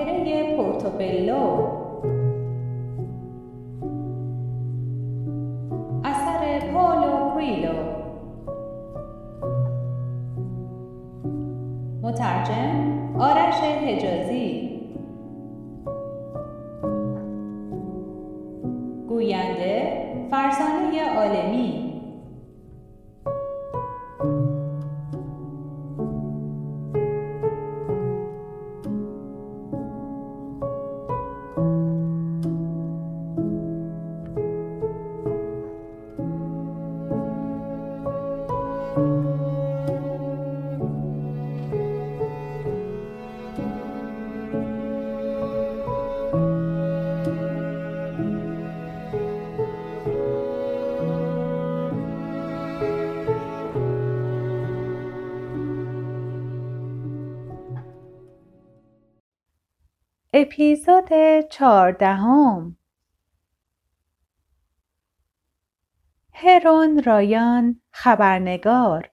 خاطره پورتوبلو اپیزود چهاردهم. هرون رایان خبرنگار.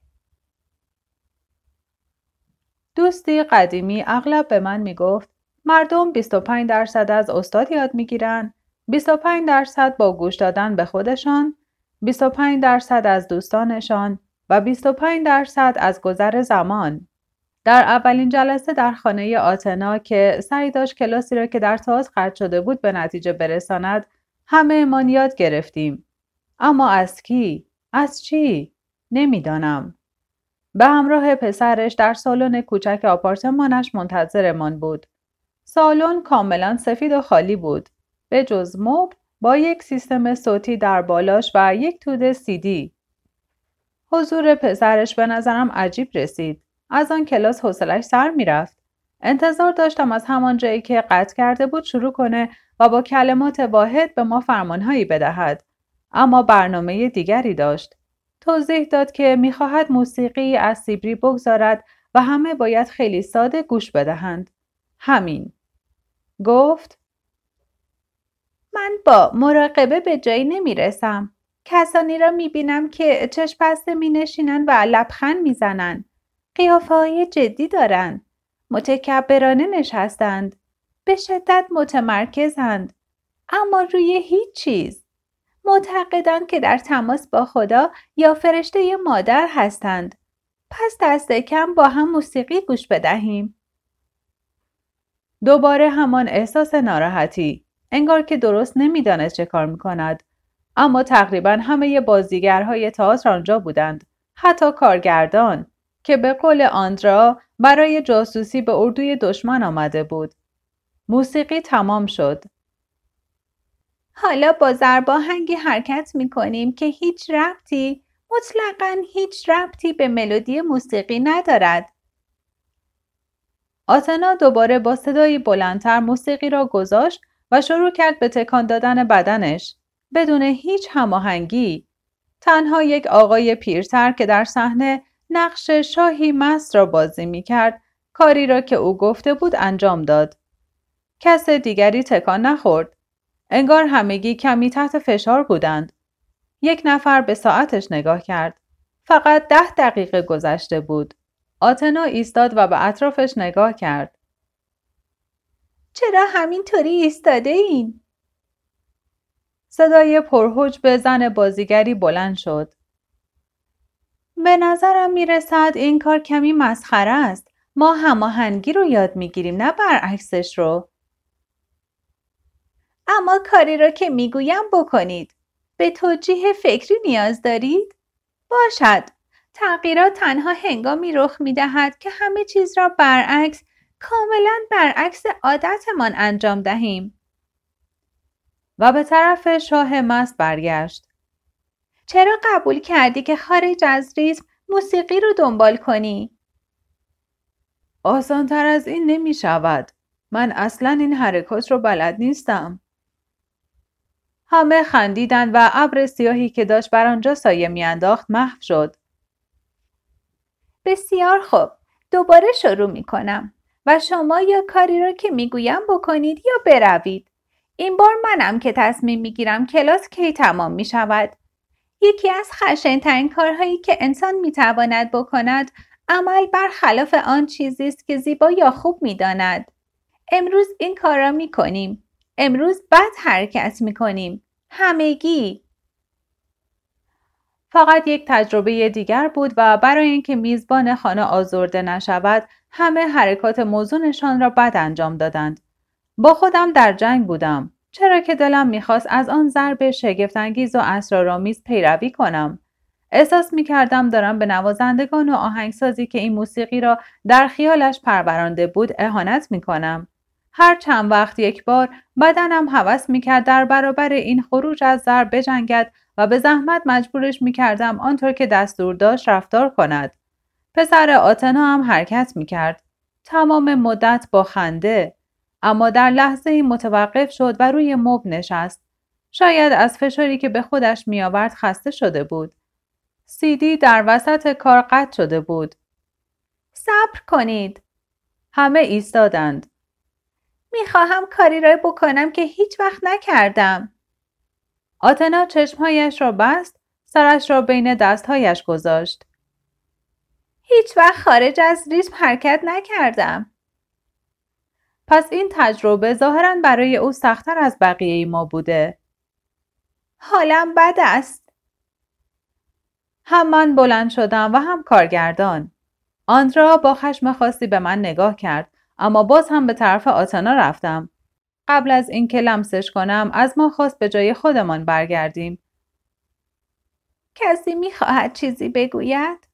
دوستی قدیمی اغلب به من می‌گفت مردم 25 درصد از استاد یاد می‌گیرن 25 درصد با گوش دادن به خودشان 25 درصد از دوستانشان و 25 درصد از گذر زمان. در اولین جلسه در خانه آتنا که سعی داشت کلاسی را که در تئاتر قطع شده بود به نتیجه برساند همه ما یاد گرفتیم. اما از کی؟ از چی؟ نمی‌دانم. به همراه پسرش در سالن کوچک آپارتمانش منتظرمان بود. سالن کاملا سفید و خالی بود. به جز مبل با یک سیستم صوتی در بالاش و یک تود سیدی حضور پسرش به نظرم عجیب رسید. از آن کلاس حوصلش سر می‌رفت. انتظار داشتم از همان جایی که قطع کرده بود شروع کنه و با کلمات واحد به ما فرمانهایی بدهد. اما برنامه دیگری داشت. توضیح داد که می‌خواهد موسیقی از سیبری بگذارد و همه باید خیلی ساده گوش بدهند. همین. گفت من با مراقبه به جایی نمی‌رسم. کسانی را می‌بینم که چشم بسته می نشینن و لبخند می‌زنند قیافه جدی دارند. متکبرانه نشستند. به شدت متمرکزند. اما روی هیچ چیز. معتقدند که در تماس با خدا یا فرشته مادر هستند. پس دست کم با هم موسیقی گوش بدهیم. دوباره همان احساس ناراحتی. انگار که درست نمی‌دانست چه کار می کند. اما تقریبا همه بازیگرهای تئاتر آنجا بودند. حتی کارگردان. که به قول آندرا برای جاسوسی به اردوی دشمن آمده بود. موسیقی تمام شد. حالا با زرباهنگی حرکت می کنیم که هیچ ربطی مطلقا هیچ ربطی به ملودی موسیقی ندارد. آتنا دوباره با صدایی بلندتر موسیقی را گذاشت و شروع کرد به تکان دادن بدنش بدون هیچ هماهنگی. تنها یک آقای پیرتر که در صحنه نقش شاهی مست را بازی می کرد کاری را که او گفته بود انجام داد. کس دیگری تکان نخورد. انگار همگی کمی تحت فشار بودند. یک نفر به ساعتش نگاه کرد. فقط ده دقیقه گذشته بود. آتنا ایستاد و به اطرافش نگاه کرد. چرا همینطوری ایستاده این؟ صدای پرهوج به زن بازیگری بلند شد. به نظرم می‌رسد این کار کمی مسخره است. ما هماهنگی رو یاد می‌گیریم نه برعکسش رو. اما کاری را که می‌گویم بکنید. به توجیه فکری نیاز دارید؟ باشد. تغییرات تنها هنگامی رخ می دهد که همه چیز را برعکس کاملا برعکس عادتمان انجام دهیم. و به طرف شاه مست برگشت. چرا قبول کردی که خارج از ریتم موسیقی رو دنبال کنی؟ آسانتر از این نمی شود. من اصلا این حرکات رو بلد نیستم. همه خندیدند و ابر سیاهی که داشت بر آنجا سایه میانداخت محو شد. بسیار خوب. دوباره شروع می کنم و شما یا کاری را که می‌گویم بکنید یا بروید. این بار منم که تصمیم می‌گیرم کلاس کی تمام می شود. یکی از خشنترین کارهایی که انسان می‌تواند بکند عمل بر خلاف آن چیزی است که زیبا یا خوب می‌داند امروز این کار را می کنیم. امروز بد حرکت می کنیم. همگی. فقط یک تجربه دیگر بود و برای اینکه میزبان خانه آزرده نشود همه حرکات موزونشان را بد انجام دادند. با خودم در جنگ بودم. چرا که دلم می‌خواست از آن ضرب شگفتانگیز و اسرارآمیز پیروی کنم. احساس می کردم دارم به نوازندگان و آهنگسازی که این موسیقی را در خیالش پرورانده بود اهانت می کنم. هر چند وقت یک بار بدنم هوس می کرد در برابر این خروج از ضرب بجنگد و به زحمت مجبورش می کردم آنطور که دستور داشت رفتار کند. پسر آتنا هم حرکت می کرد. تمام مدت با خنده. اما در لحظه ای متوقف شد و روی مب نشست. شاید از فشاری که به خودش می آورد خسته شده بود. سیدی در وسط کار قطع شده بود. صبر کنید. همه ایستادند. می‌خواهم کاری را بکنم که هیچ وقت نکردم. آتنا چشمهایش را بست، سرش را بین دستهایش گذاشت. هیچ وقت خارج از ریتم حرکت نکردم. پس این تجربه ظاهرا برای او سختتر از بقیه ما بوده. حالم بد است. هم من بلند شدم و هم کارگردان. آندرا با خشم خاصی به من نگاه کرد اما باز هم به طرف آتنا رفتم. قبل از اینکه لمسش کنم از ما خواست به جای خودمان برگردیم. کسی می‌خواهد چیزی بگوید؟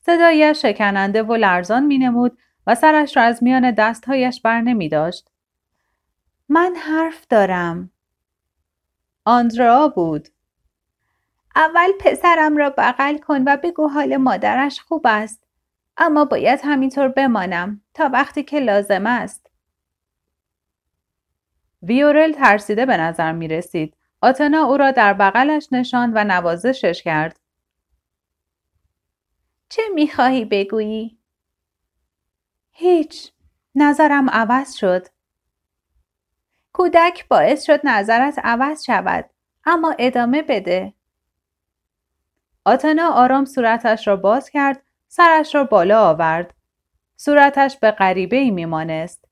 صدایش شکننده و لرزان می نمود و سرش را از میان دستهایش بر نمی داشت. من حرف دارم. آندرا بود. اول پسرم را بغل کن و بگو حال مادرش خوب است. اما باید همینطور بمانم تا وقتی که لازم است. ویورل ترسیده به نظر می رسید. آتنا او را در بغلش نشاند و نوازشش کرد. چه می خواهی بگویی؟ هیچ. نظرم عوض شد. کودک باعث شد نظرت عوض شود. اما ادامه بده. آتنا آرام صورتش را باز کرد سرش را بالا آورد. صورتش به غریبه ای میمانست.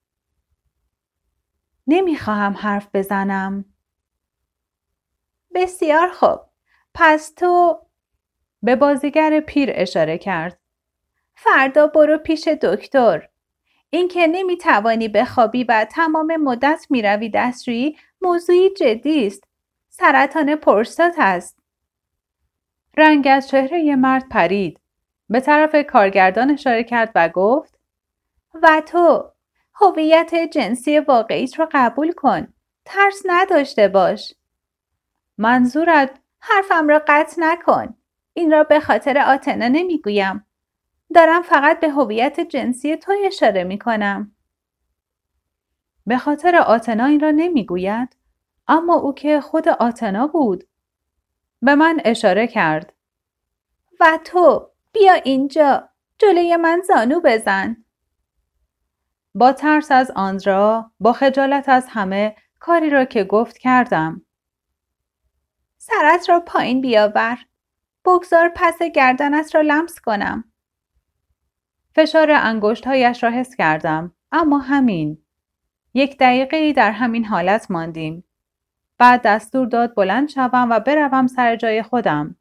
نمی‌خواهم حرف بزنم. بسیار خوب. پس تو به بازیگر پیر اشاره کرد. فردا برو پیش دکتر. اینکه نمی‌توانی بخوابی و تمام مدت می‌روی دستشویی موضوعی جدی است. سرطان پرستات است. رنگ از چهره مرد پرید. به طرف کارگردان اشاره کرد و گفت و تو هویت جنسی واقعیت رو قبول کن. ترس نداشته باش. منظورت حرفم را قطع نکن. این را به خاطر آتنا نمی‌گویم. دارم فقط به هویت جنسی تو اشاره می کنم. به خاطر آتنا این را نمی‌گوید اما او که خود آتنا بود. به من اشاره کرد. و تو بیا اینجا جلوی من زانو بزن. با ترس از آندرا با خجالت از همه کاری را که گفت کردم. سرت را پایین بیاور. بگذار پس گردنت را لمس کنم. فشار انگشتهایش را حس کردم اما همین یک دقیقه در همین حالت ماندیم بعد دستور داد بلند شوم و بروم سر جای خودم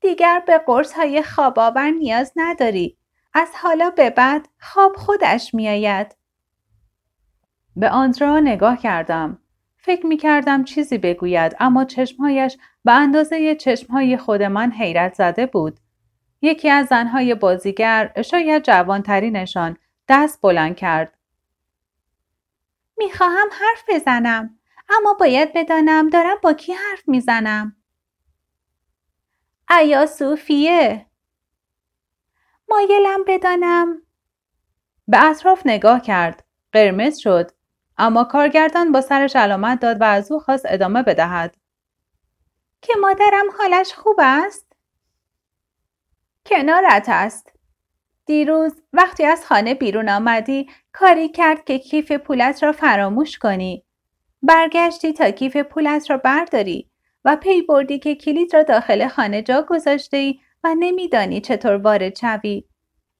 دیگر به قرص های خواب آور نیاز نداری از حالا به بعد خواب خودش میآید. به آندرا نگاه کردم. فکر می کردم چیزی بگوید اما چشمهایش به اندازه چشمهای خود من حیرت زده بود. یکی از زنهای بازیگر شاید جوانترینشان دست بلند کرد. می‌خواهم حرف بزنم اما باید بدانم دارم با کی حرف می‌زنم. ایا صوفیه؟ مایلم بدانم. به اطراف نگاه کرد. قرمز شد. اما کارگردان با سرش علامت داد و از او خواست ادامه بدهد. که مادرم حالش خوب است؟ کنارت است. دیروز وقتی از خانه بیرون آمدی کاری کرد که کیف پولت را فراموش کنی. برگشتی تا کیف پولت را برداری و پی بردی که کلید را داخل خانه جا گذاشته ای و نمیدانی چطور وارد شوی.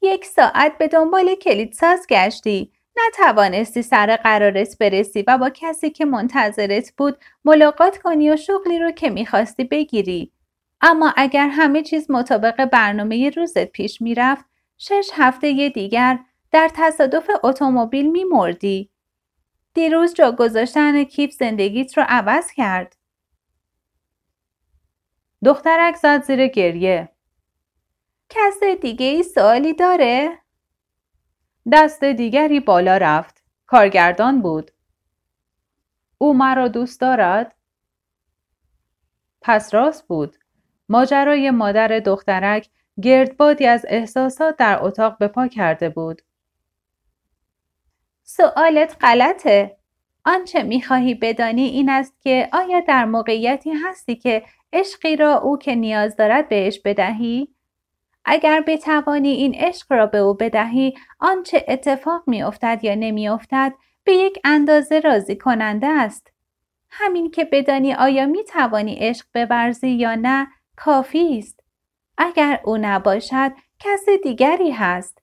یک ساعت به دنبال کلیدساز گشتی. نتوانستی سر قرارت برسی و با کسی که منتظرت بود ملاقات کنی و شغلی رو که می‌خواستی بگیری. اما اگر همه چیز مطابق برنامه روزت پیش می‌رفت شش هفته دیگر در تصادف اتومبیل میمردی دیروز جا گذاشتن کیف زندگیت رو عوض کرد دخترک زد زیر گریه کس دیگه ای سوالی داره؟ دست دیگری بالا رفت. کارگردان بود. او مرا دوست دارد؟ پس راست بود. ماجرای مادر دخترک گردبادی از احساسات در اتاق به پا کرده بود. سوالت غلطه. آنچه می‌خواهی بدانی این است که آیا در موقعیتی هستی که عشقی را او که نیاز دارد بهش بدهی؟ اگر بتوانی این عشق را به او بدهی آنچه اتفاق میافتد یا نمیافتد به یک اندازه راضی کننده است همین که بدانی آیا می توانی عشق بورزی یا نه کافی است اگر او نباشد کس دیگری هست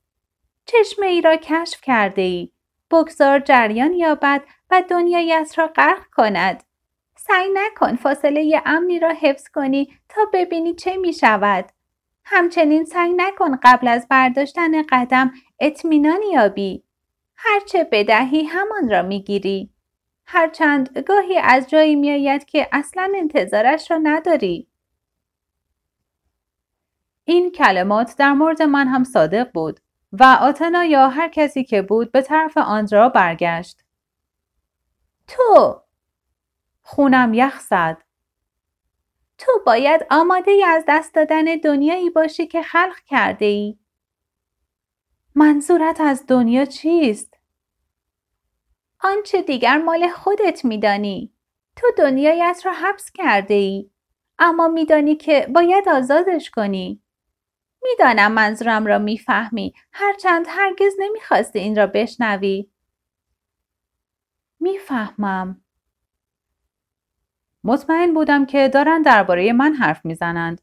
چشمه ای را کشف کرده ای بگذار جریان یابد و دنیایت را غرق کند سعی نکن فاصله امنی را حفظ کنی تا ببینی چه می شود. همچنین سعی نکن قبل از برداشتن قدم اطمینان یابی. هرچه بدهی همان را می‌گیری. هرچند گاهی از جایی میآید که اصلا انتظارش را نداری. این کلمات در مورد من هم صادق بود و آتنا یا هر کسی که بود به طرف آندرا برگشت. تو خونم یخ زد. تو باید آماده از دست دادن دنیایی باشی که خلق کرده ای. منظورت از دنیا چیست؟ آنچه دیگر مال خودت میدانی. تو دنیایت را حبس کرده ای. اما میدانی که باید آزادش کنی. می‌دانم منظورم را می‌فهمی هرچند هرگز نمی‌خواستی این را بشنوی. می‌فهمم. مطمئن بودم که دارن درباره من حرف می‌زنند.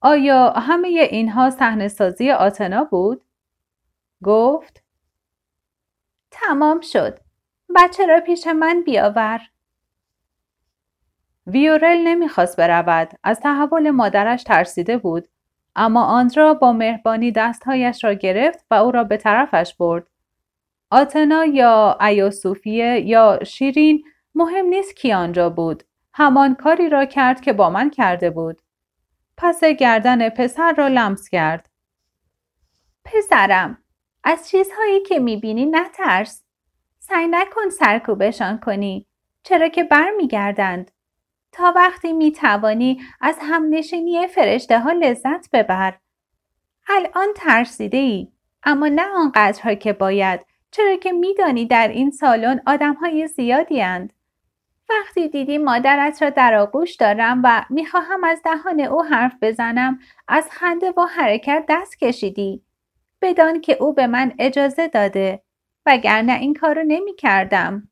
آیا همه اینها صحنه سازی آتنا بود؟ گفت تمام شد. بچه را پیش من بیاور. ویورل نمی‌خواست برود. از تحول مادرش ترسیده بود. اما آندرا با مهربانی دستهایش را گرفت و او را به طرفش برد. آتنا یا ایاسوفیه یا شیرین مهم نیست کی آنجا بود. همان کاری را کرد که با من کرده بود. پس گردن پسر را لمس کرد. پسرم از چیزهایی که می‌بینی نترس. سعی نکن سرکوبشان کنی چرا که برمیگردند. تا وقتی می‌توانی از همنشینی فرشته ها لذت ببر. الان ترسیده ای اما نه آنقدرها که باید چرا که میدانی در این سالن آدم های زیادی اند. وقتی دیدی مادرت را در آغوش دارم و می‌خواهم از دهان او حرف بزنم از خنده و حرکت دست کشیدی. بدان که او به من اجازه داده وگرنه این کار رو نمی کردم.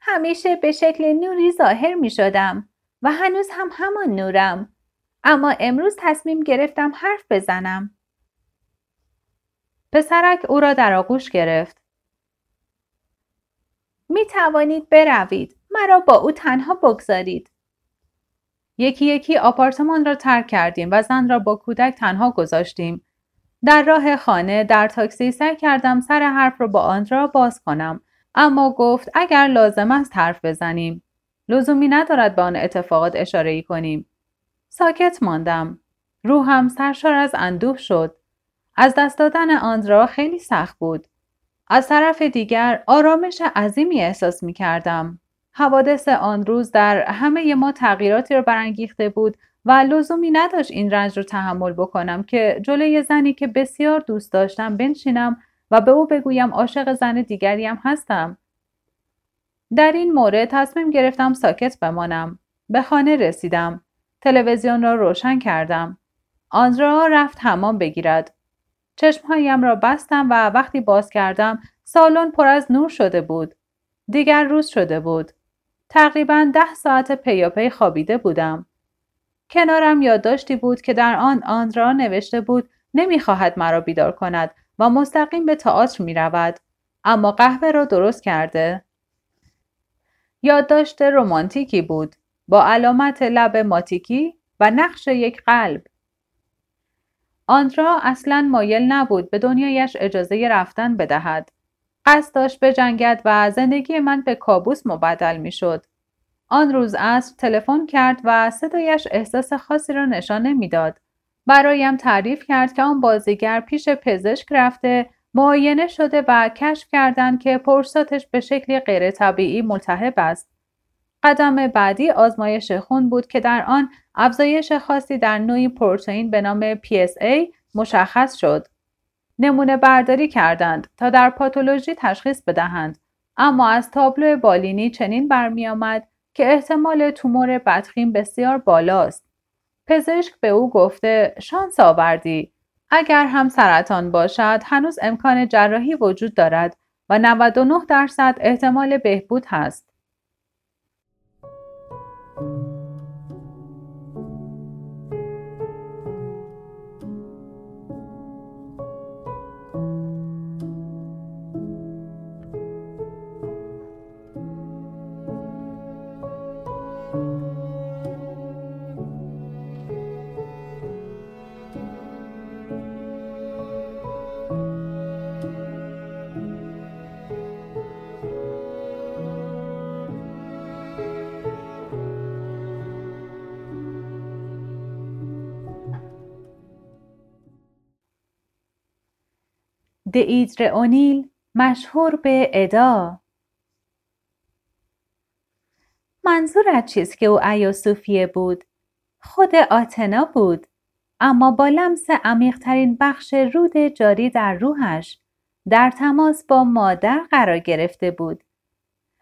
همیشه به شکل نوری ظاهر می شدم و هنوز هم همان نورم. اما امروز تصمیم گرفتم حرف بزنم. پسرک او را در آغوش گرفت. می توانید بروید. مرا با او تنها بگذارید. یکی یکی آپارتمان را ترک کردیم و زن را با کودک تنها گذاشتیم. در راه خانه در تاکسی سعی کردم سر حرف را با آندرا باز کنم اما گفت اگر لازم است حرف بزنیم لزومی ندارد به آن اتفاقات اشاره ای کنیم ساکت ماندم روحم سرشار از اندوه شد از دست دادن آندرا خیلی سخت بود از طرف دیگر آرامش عظیمی احساس می کردم. حوادث آن روز در همه ما تغییراتی را برانگیخته بود و لزومی نداشت این رنج رو تحمل بکنم که جلوی زنی که بسیار دوست داشتم بنشینم و به او بگویم عاشق زن دیگری هم هستم. در این مورد تصمیم گرفتم ساکت بمانم. به خانه رسیدم. تلویزیون را روشن کردم. آندرا رفت حمام بگیرد. چشمهایم را بستم و وقتی باز کردم سالن پر از نور شده بود. دیگر روز شده بود. تقریبا ده ساعت پیاپی خوابیده بودم. کنارم یادداشتی بود که در آن آندرا نوشته بود نمی‌خواهد مرا بیدار کند و مستقیم به تئاتر می رود. اما قهوه را درست کرده. یادداشت رمانتیکی بود با علامت لب ماتیکی و نقش یک قلب. آندرا اصلا مایل نبود به دنیایش اجازه رفتن بدهد. قصد داشت بجنگد و زندگی من به کابوس مبدل می شد. آن روز عصر تلفن کرد و صدایش احساس خاصی را نشان نمی‌داد. برایم تعریف کرد که آن بازیگر پیش پزشک رفته معاینه شده و کشف کردند که پرساتش به شکلی غیر طبیعی ملتهب است. قدم بعدی آزمایش خون بود که در آن افزایش خاصی در نوعی پروتئین به نام PSA مشخص شد. نمونه برداری کردند تا در پاتولوژی تشخیص بدهند اما از تابلو بالینی چنین برمیآمد که احتمال تومور بدخیم بسیار بالاست. پزشک به او گفته شانس آوردی. اگر هم سرطان باشد هنوز امکان جراحی وجود دارد و 99 درصد احتمال بهبود هست. دئیدر اونیل مشهور به ادا. منظورت چیست که او ایاسوفیه بود خود آتنا بود اما با لمس عمیقترین بخش رود جاری در روحش در تماس با مادر قرار گرفته بود.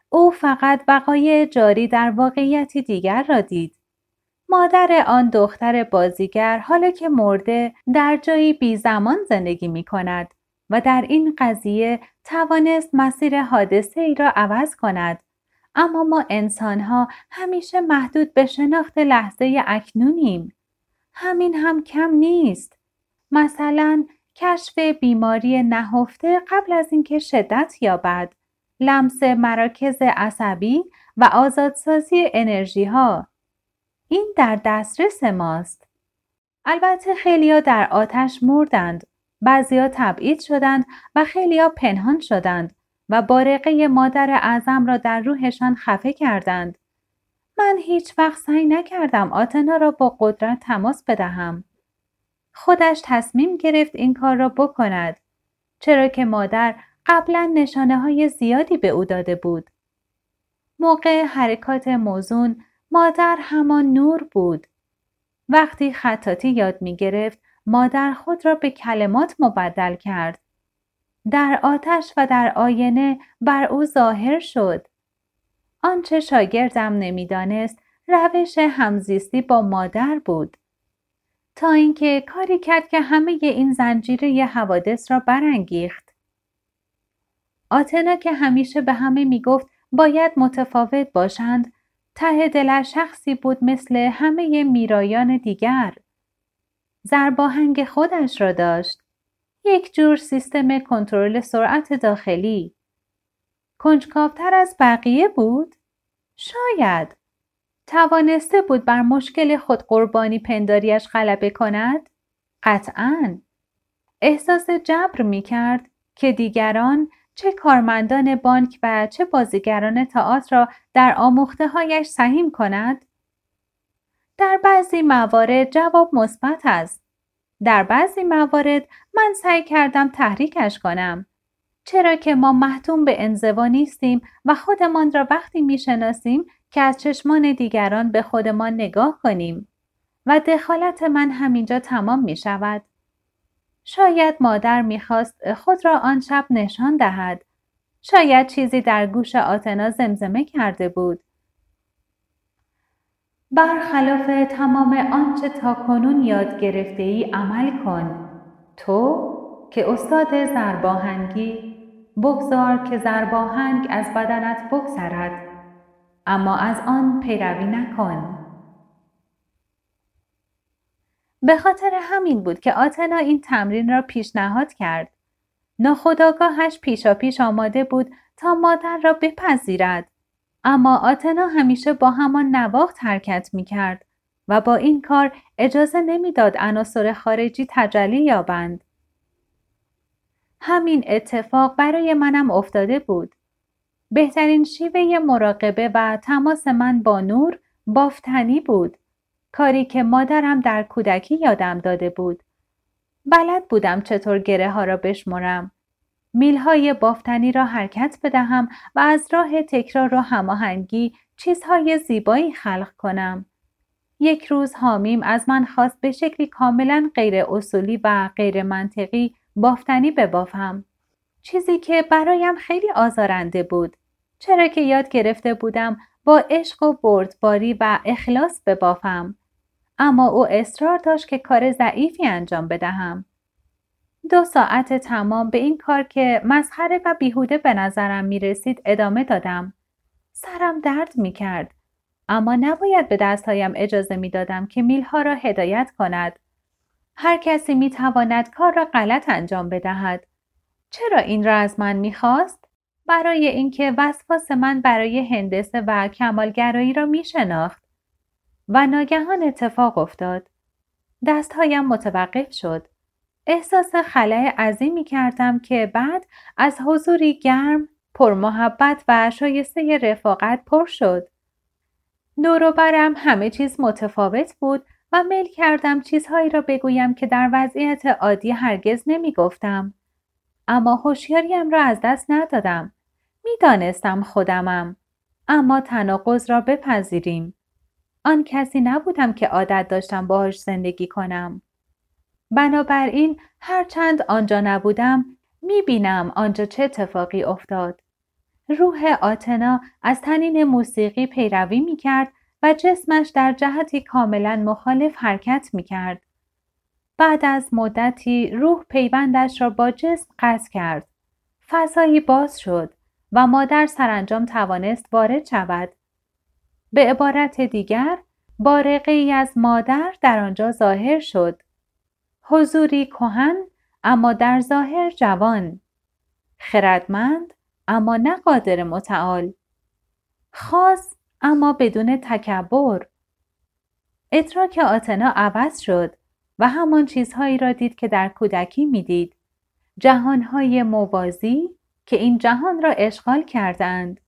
او فقط بقای جاری در واقعیتی دیگر را دید. مادر آن دختر بازیگر حالا که مرده در جایی بی زمان زندگی می کند و در این قضیه توانست مسیر حادثه ای را عوض کند. اما ما انسان ها همیشه محدود به شناخت لحظه اکنونیم. همین هم کم نیست. مثلا کشف بیماری نهفته قبل از اینکه شدت یابد. لمس مراکز عصبی و آزادسازی انرژی ها این در دسترس ماست. البته خیلیا در آتش مردند. بعضیا تبعید شدند و خیلیا پنهان شدند و بارقه مادر اعظم را در روحشان خفه کردند. من هیچ وقت سعی نکردم آتنا را با قدرت تماس بدهم. خودش تصمیم گرفت این کار را بکند. چرا که مادر قبلا نشانه های زیادی به او داده بود. موقع حرکات موزون مادر همان نور بود. وقتی خطاتی یاد می گرفت مادر خود را به کلمات مبدل کرد. در آتش و در آینه بر او ظاهر شد. آنچه شاگردم نمی‌دانست روش همزیستی با مادر بود. تا اینکه کاری کرد که همه این زنجیره حوادث را برانگیخت. آتنا که همیشه به همه می‌گفت باید متفاوت باشند ته دل شخصی بود مثل همه میرایان دیگر. زرباهنگ خودش را داشت. یک جور سیستم کنترل سرعت داخلی. کنجکاوتر از بقیه بود؟ شاید. توانسته بود بر مشکل خود قربانی پنداریش غلبه کند؟ قطعا. احساس جبر می کرد که دیگران چه کارمندان بانک و چه بازیگران تئاتر را در آموخته هایش سهیم کند؟ در بعضی موارد جواب مثبت است. در بعضی موارد من سعی کردم تحریکش کنم. چرا که ما محتوم به انزوا نیستیم و خودمان را وقتی می‌شناسیم که از چشمان دیگران به خودمان نگاه کنیم و دخالت من همینجا تمام می شود. شاید مادر می‌خواست خود را آن شب نشان دهد. شاید چیزی در گوش آتنا زمزمه کرده بود. برخلاف تمام آنچه تا کنون یاد گرفته ای عمل کن. تو که استاد زرباهنگی بگذار که زرباهنگ از بدنت بگذرد اما از آن پیروی نکن. به خاطر همین بود که آتنا این تمرین را پیشنهاد کرد. ناخداگاهش پیشا پیش آماده بود تا مادر را بپذیرد. اما آتنا همیشه با همان نواخت حرکت می کرد و با این کار اجازه نمی‌داد عناصر خارجی تجلی یابند. همین اتفاق برای منم افتاده بود. بهترین شیوه مراقبه و تماس من با نور بافتنی بود. کاری که مادرم در کودکی یادم داده بود. بلد بودم چطور گره ها را بشمرم. میلهای بافتنی را حرکت بدهم و از راه تکرار و هماهنگی چیزهای زیبایی خلق کنم. یک روز حامیم از من خواست به شکلی کاملا غیر اصولی و غیر منطقی بافتنی ببافم. چیزی که برایم خیلی آزارنده بود. چرا که یاد گرفته بودم با عشق و بردباری و اخلاص ببافم. اما او اصرار داشت که کار ضعیفی انجام بدهم. دو ساعت تمام به این کار که مسخره و بیهوده به نظرم می رسید ادامه دادم. سرم درد می کرد. اما نباید به دستهایم اجازه می دادم که میلها را هدایت کند. هر کسی می تواند کار را غلط انجام بدهد. چرا این را از من می خواست؟ برای اینکه وسواس من برای هندسه و کمالگرایی را می شناخت. و ناگهان اتفاق افتاد. دستهایم متوقف شد. احساس خلای عظیمی کردم که بعد از حضوری گرم، پرمحبت و شایسته رفاقت پر شد. برم همه چیز متفاوت بود و میل کردم چیزهایی را بگویم که در وضعیت عادی هرگز نمی گفتم. اما هوشیاریم را از دست ندادم. می‌دانستم خودمم. اما تناقض را بپذیریم. آن کسی نبودم که عادت داشتم باهاش زندگی کنم. بنابراین هرچند آنجا نبودم می بینم آنجا چه اتفاقی افتاد. روح آتنا از تنین موسیقی پیروی می کرد و جسمش در جهتی کاملا مخالف حرکت می کرد. بعد از مدتی روح پیوندش را با جسم قطع کرد. فضایی باز شد و مادر سرانجام توانست وارد شود. به عبارت دیگر بارقه از مادر در آنجا ظاهر شد. حضوری کهن اما در ظاهر جوان. خردمند اما نه قادر متعال. خاص اما بدون تکبر. ادراک آتنا عوض شد و همان چیزهایی را دید که در کودکی می‌دید. جهانهای موازی که این جهان را اشغال کردند.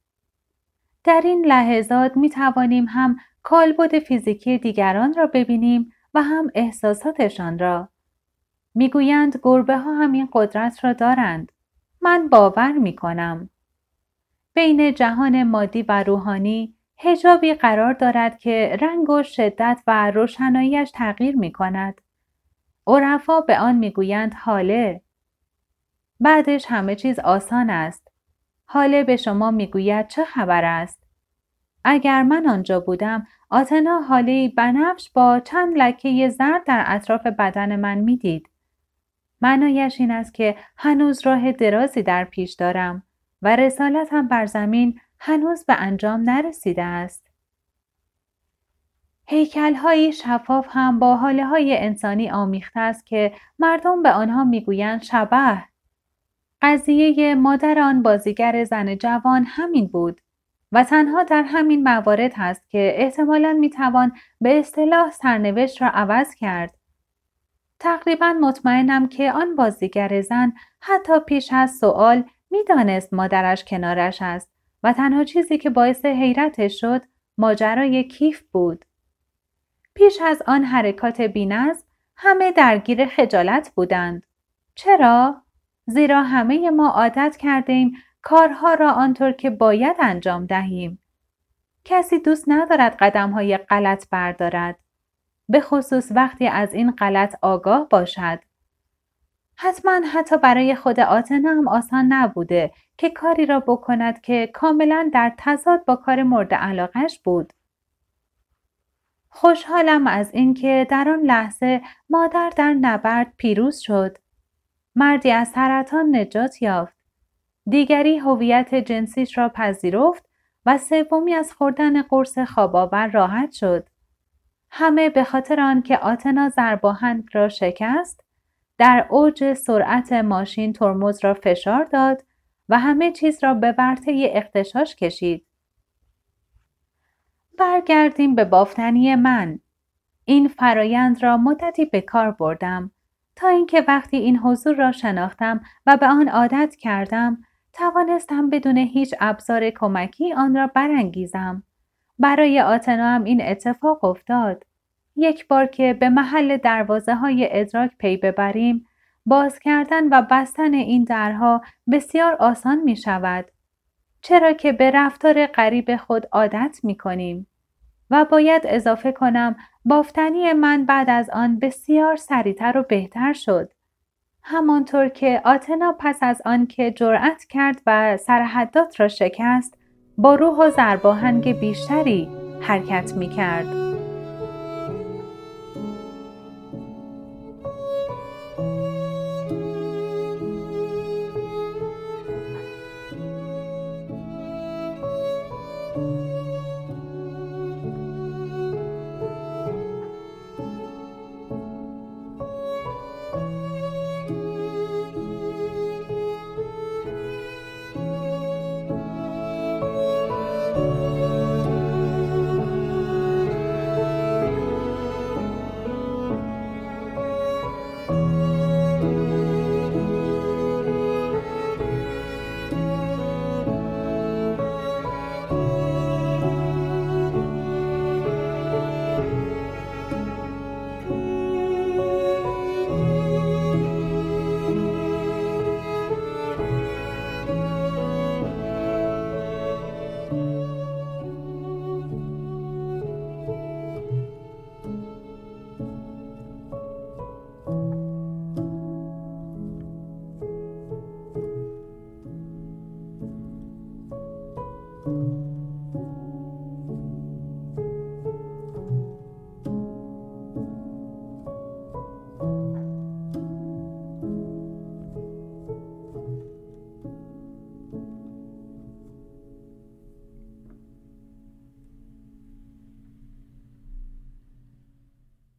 در این لحظات می توانیم هم کالبد فیزیکی دیگران را ببینیم و هم احساساتشان را. می‌گویند گربه ها هم این قدرت را دارند. من باور می کنم. بین جهان مادی و روحانی هجابی قرار دارد که رنگ و شدت و روشناییش تغییر می کند. عرفا به آن می‌گویند حاله. بعدش همه چیز آسان است. حاله به شما می‌گوید چه خبر است؟ اگر من آنجا بودم آتنا حالی بنفش با چند لکه زرد در اطراف بدن من می‌دید. معنایش این است که هنوز راه درازی در پیش دارم و رسالتم بر زمین هنوز به انجام نرسیده است. هیکل شفاف هم با حاله های انسانی آمیخته است که مردم به آنها می‌گویند شبه. قضیه مادر آن بازیگر زن جوان همین بود و تنها در همین موارد هست که احتمالا می‌توان به اصطلاح سرنوشت را عوض کرد. تقریبا مطمئنم که آن بازیگر زن حتی پیش از سوال می‌دانست مادرش کنارش است و تنها چیزی که باعث حیرتش شد ماجرای کیف بود. پیش از آن حرکات بینظم همه درگیر خجالت بودند. چرا؟ زیرا همه ما عادت کردیم کارها را آنطور که باید انجام دهیم. کسی دوست ندارد قدم های غلط بردارد. به خصوص وقتی از این غلط آگاه باشد. حتما حتی برای خود آتنا هم آسان نبوده که کاری را بکند که کاملا در تضاد با کار مورد علاقش بود. خوشحالم از اینکه در آن لحظه مادر در نبرد پیروز شد. مردی از سرطان نجات یافت. دیگری هویت جنسیش را پذیرفت و سومی از خوردن قرص خوابآور راحت شد. همه به خاطر آنکه آتنا زرباهند را شکست در اوج سرعت ماشین ترمز را فشار داد و همه چیز را به ورطه اختشاش کشید. برگردیم به بافتنی من. این فرایند را مدتی به کار بردم تا اینکه وقتی این حضور را شناختم و به آن عادت کردم توانستم بدون هیچ ابزار کمکی آن را برانگیزم. برای آتنا هم این اتفاق افتاد. یک بار که به محل دروازه های ادراک پی ببریم باز کردن و بستن این درها بسیار آسان می شود. چرا که به رفتار غریب خود عادت می کنیم. و باید اضافه کنم بافتنی من بعد از آن بسیار سریعتر و بهتر شد. همانطور که آتنا پس از آن که جرأت کرد و سرحدات را شکست با روح و زرباهنگ بیشتری حرکت می کرد.